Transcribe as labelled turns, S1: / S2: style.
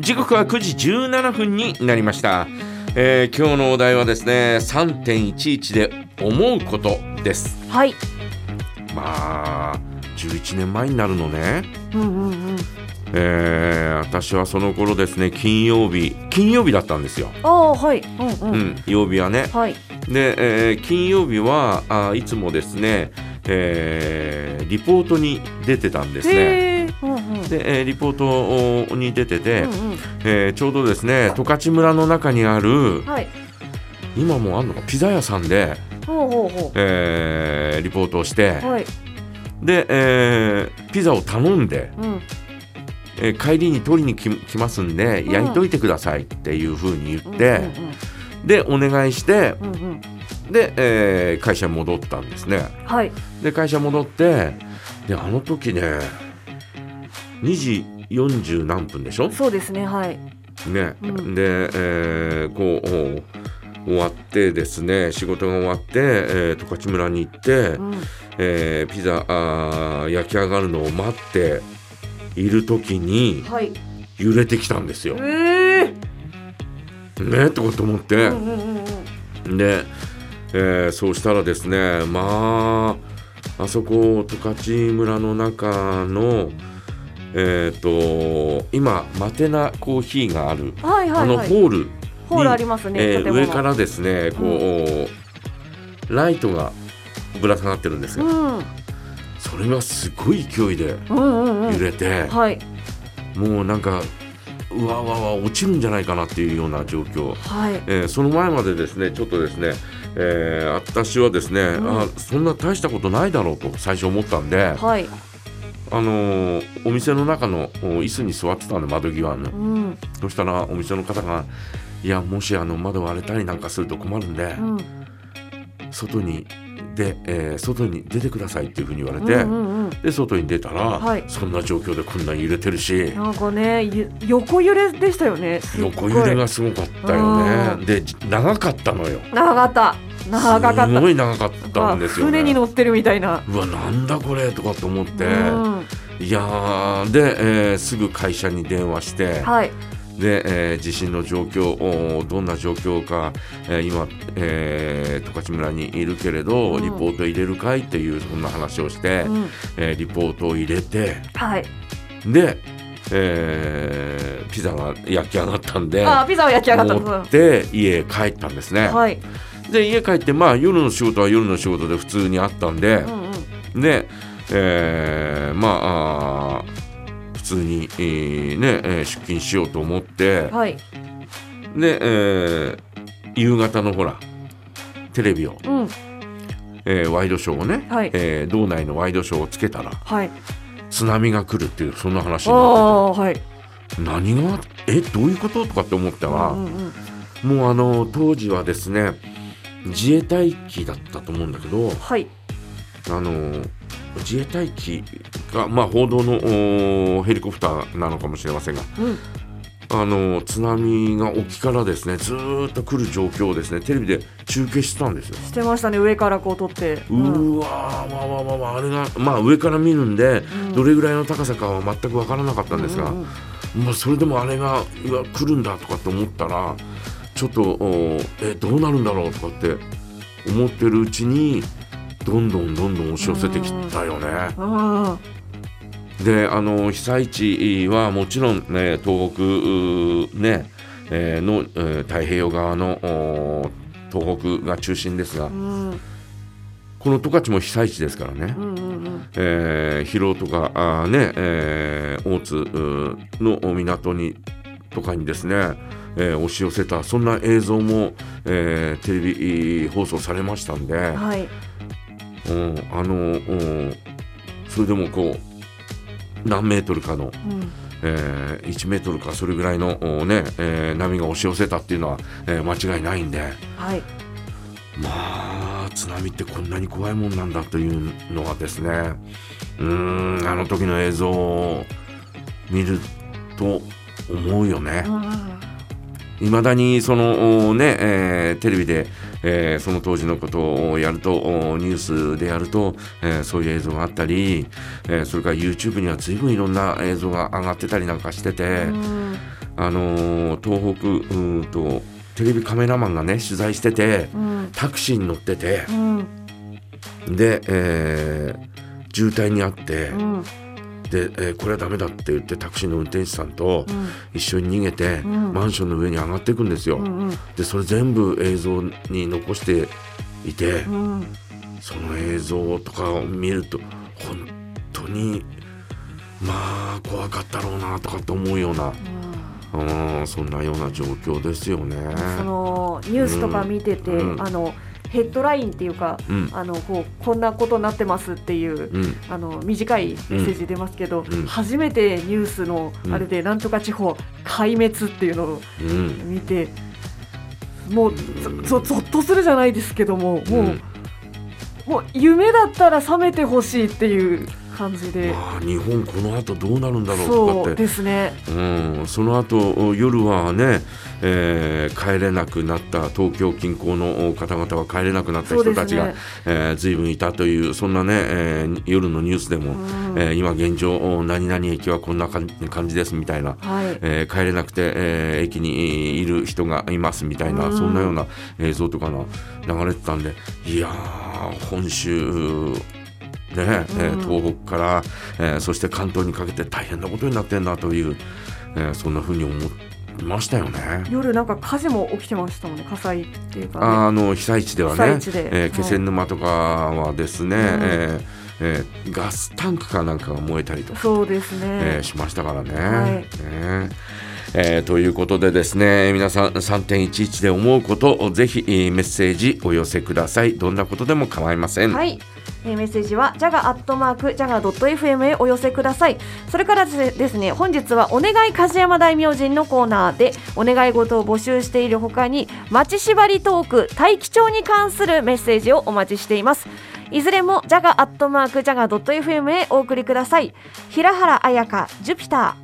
S1: 時刻は9時17分になりました、えー今日のお題はですね3.11で思うことです
S2: はい。
S1: まあ11年前になるのね
S2: うんうんうん。
S1: えー私はその頃ですね金曜日金曜日だったんですよ、
S2: ああはい。うんうん。
S1: うん、曜日はね
S2: はい。
S1: で、えー金曜日はあいつもですね、えーリポートに出てたんですね。で、えーリポートに出てて、
S2: うんうん。
S1: えーちょうどですね十勝村の中にある
S2: はい。
S1: 今もあんのかピザ屋さんで、
S2: ほうほうほ
S1: えーリポートをして
S2: う。はい。
S1: で、えーピザを頼んで、
S2: うん。
S1: えー帰りに取りに来来ますんで
S2: うん
S1: 焼いといてくださいっていうふうに言
S2: うん
S1: って、でお願いして
S2: うんうん。うんうん。
S1: で、えー会社に戻ったんですね
S2: はい。
S1: で会社戻ってであの時ね2時40何分でしょ？
S2: そうですね。はい。
S1: ね、
S2: うん
S1: で、えーこうお終わってですね仕事が終わって、えー十勝村に行って、
S2: うん。
S1: えーピザあー焼き上がるのを待っている時に
S2: はい。
S1: 揺れてきたんですよ。
S2: ええ。
S1: ねとかと思って、
S2: うんうんうんうん。
S1: で、えーそうしたらですねまああそこ十勝村の中のえっ、と今マテナコーヒーがある、
S2: はいはいはい。
S1: あのホール
S2: ホールありますね。
S1: えー上からですねこう、ライトがぶら下がってるんです
S2: う
S1: よ、
S2: ん。
S1: それがすごい勢いで
S2: うんうんうん。
S1: 揺れて、
S2: はい。
S1: もうなんかうわうわうわ落ちるんじゃないかなっていうような状況、
S2: はい。
S1: えーその前までですねちょっとですね、えー私はですね、
S2: うん
S1: あそんな大したことないだろうと最初思ったんで、
S2: はい。
S1: あのーお店の中のお椅子に座ってたんで窓際の
S2: うん。
S1: そしたらお店の方が「いやもしあの窓割れたりなんかすると困るんで、
S2: うん。
S1: 外にで、えー外に出てくださいっていうふうに言われて、
S2: うんうんうん。
S1: で外に出たら、
S2: はい
S1: そんな状況でこんなに揺れてるし
S2: なんかね、ゆ横揺れでしたよね。
S1: 横揺れがすごかったよねで長かったのよ
S2: 長かった。長かった。
S1: すごい長かったんですよね
S2: 船に乗ってるみたいな。
S1: うわなんだこれとかと思って、
S2: うん
S1: いやーで、えーすぐ会社に電話して、
S2: はい。
S1: で、えー地震の状況おどんな状況か、えー今、えー十勝村にいるけれど、
S2: うん
S1: リポート入れるかいっていうそんな話をして、
S2: うん
S1: えーリポートを入れて
S2: はい。
S1: で、えーピザが焼き上がったんで
S2: あー、ピザは焼き上がった。
S1: 持って家へ帰ったんですね。
S2: はい。
S1: で家帰ってまあ夜の仕事は夜の仕事で普通にあったんで
S2: う、んうん。
S1: で、えーまあ普通に、えーねえー出勤しようと思って、
S2: はい。
S1: で、えー夕方のほらテレビを、
S2: うん。
S1: えーワイドショーをね、
S2: はい
S1: えー道内のワイドショーをつけたら
S2: はい。
S1: 津波が来るっていうそんな話
S2: あ
S1: になっ
S2: あ、はい。
S1: てて何が？えどういうこと？とかって思ったら、
S2: うんうんうん
S1: もうあの当時はですね自衛隊機だったと思うんだけど
S2: はい。
S1: あの自衛隊機が、まあ、報道のヘリコプターなのかもしれませんが
S2: うん。
S1: あの津波が沖からですねずーっと来る状況をですねテレビで中継してたんですよ。
S2: してましたね。上からこう撮って。
S1: うーわーわわわわあれがまあ上から見るんで
S2: うん
S1: どれぐらいの高さかは全く分からなかったんですが、
S2: うんうん
S1: まあ、それでもあれがうわ来るんだとかって思ったらちょっとおえどうなるんだろうとかって思ってるうちにどんどんどんどん押し寄せてきたよね。であの被災地はもちろん、ね、東北ね、えーの、えー太平洋側のお東北が中心ですが
S2: うん
S1: この十勝も被災地ですからね。
S2: うんうんうん。
S1: えー広尾とかあーね、えー大津の港にとかにですね、えー押し寄せたそんな映像も、えーテレビ放送されましたんで、
S2: はい。
S1: うん、あの、うん、それでもこう何メートルかの、
S2: うん。
S1: えー1メートルかそれぐらいの、おねえー波が押し寄せたっていうのは、えー間違いないんで
S2: はい。
S1: まあ津波ってこんなに怖いもんなんだというのはですねうーんあの時の映像を見ると思うよね。
S2: うんうん
S1: いまだにそのおね、えーテレビで、えーその当時のことをやるとおニュースでやると、えーそういう映像があったり、えーそれから YouTube には随分いろんな映像が上がってたりなんかしてて、
S2: うん。
S1: あのー東北うーんとテレビカメラマンがね取材してて
S2: うん。
S1: タクシーに乗ってて
S2: うん。
S1: で、えー渋滞にあって、
S2: うん
S1: で、えーこれはダメだって言ってタクシーの運転手さんと
S2: うん。
S1: 一緒に逃げて、
S2: うん。
S1: マンションの上に上がっていくんですよ。
S2: うん
S1: でそれ全部映像に残していて、
S2: うん。
S1: その映像とかを見ると本当にまあ怖かったろうなとかって思うような、うん、そんなような状況ですよね。
S2: そのニュースとか見てて、
S1: うん。
S2: あのヘッドラインっていうか、
S1: うん。
S2: あのこうこんなことになってますっていう、
S1: うん。
S2: あの短いメッセージ出ますけど、
S1: うん。
S2: 初めてニュースの
S1: うん。
S2: あれでなんとか地方壊滅っていうのを
S1: うん。
S2: 見て、もうぞぞぞっとするじゃないですけども、もう、
S1: うん。
S2: もう夢だったら覚めてほしいっていう感じで、
S1: まあ、日本この後どうなるんだろうとかって
S2: ですね。
S1: うん、その後夜はね、えー帰れなくなった東京近郊の方々は帰れなくなった人たちが、
S2: ね。
S1: えー随分いたというそんなね、えー夜のニュースでも、
S2: うん
S1: えー今現状お何々駅はこんな感感じですみたいな、
S2: はい。
S1: えー帰れなくて、えー駅にいる人がいますみたいな、
S2: うん
S1: そんなような映像とかが流れてたんでいやー本州ねえー
S2: うん
S1: 東北から、えーそして関東にかけて大変なことになってんだという、えーそんな風に思いましたよね。
S2: 夜なんか火事も起きてましたもんね。火災っていうかね。
S1: あの被災地ではね
S2: 地で
S1: えー気仙沼とかはですね、
S2: うん
S1: えーえーガスタンクかなんかが燃えたりとか、
S2: そうですね。
S1: えーしましたからね。
S2: はい
S1: ねえーということでですね皆さん3.11で思うことをぜひえーメッセージお寄せくださいどんなことでも構いません、
S2: はい、えメッセージはジャガアットマークジャガドット FM へお寄せください。それからですね本日はお願い梶山大明神のコーナーでお願い事を募集しているほかに町縛りトーク大気町に関するメッセージをお待ちしています。いずれもジャガアットマークジャガドット FM へお送りください。平原綾香ジュピター。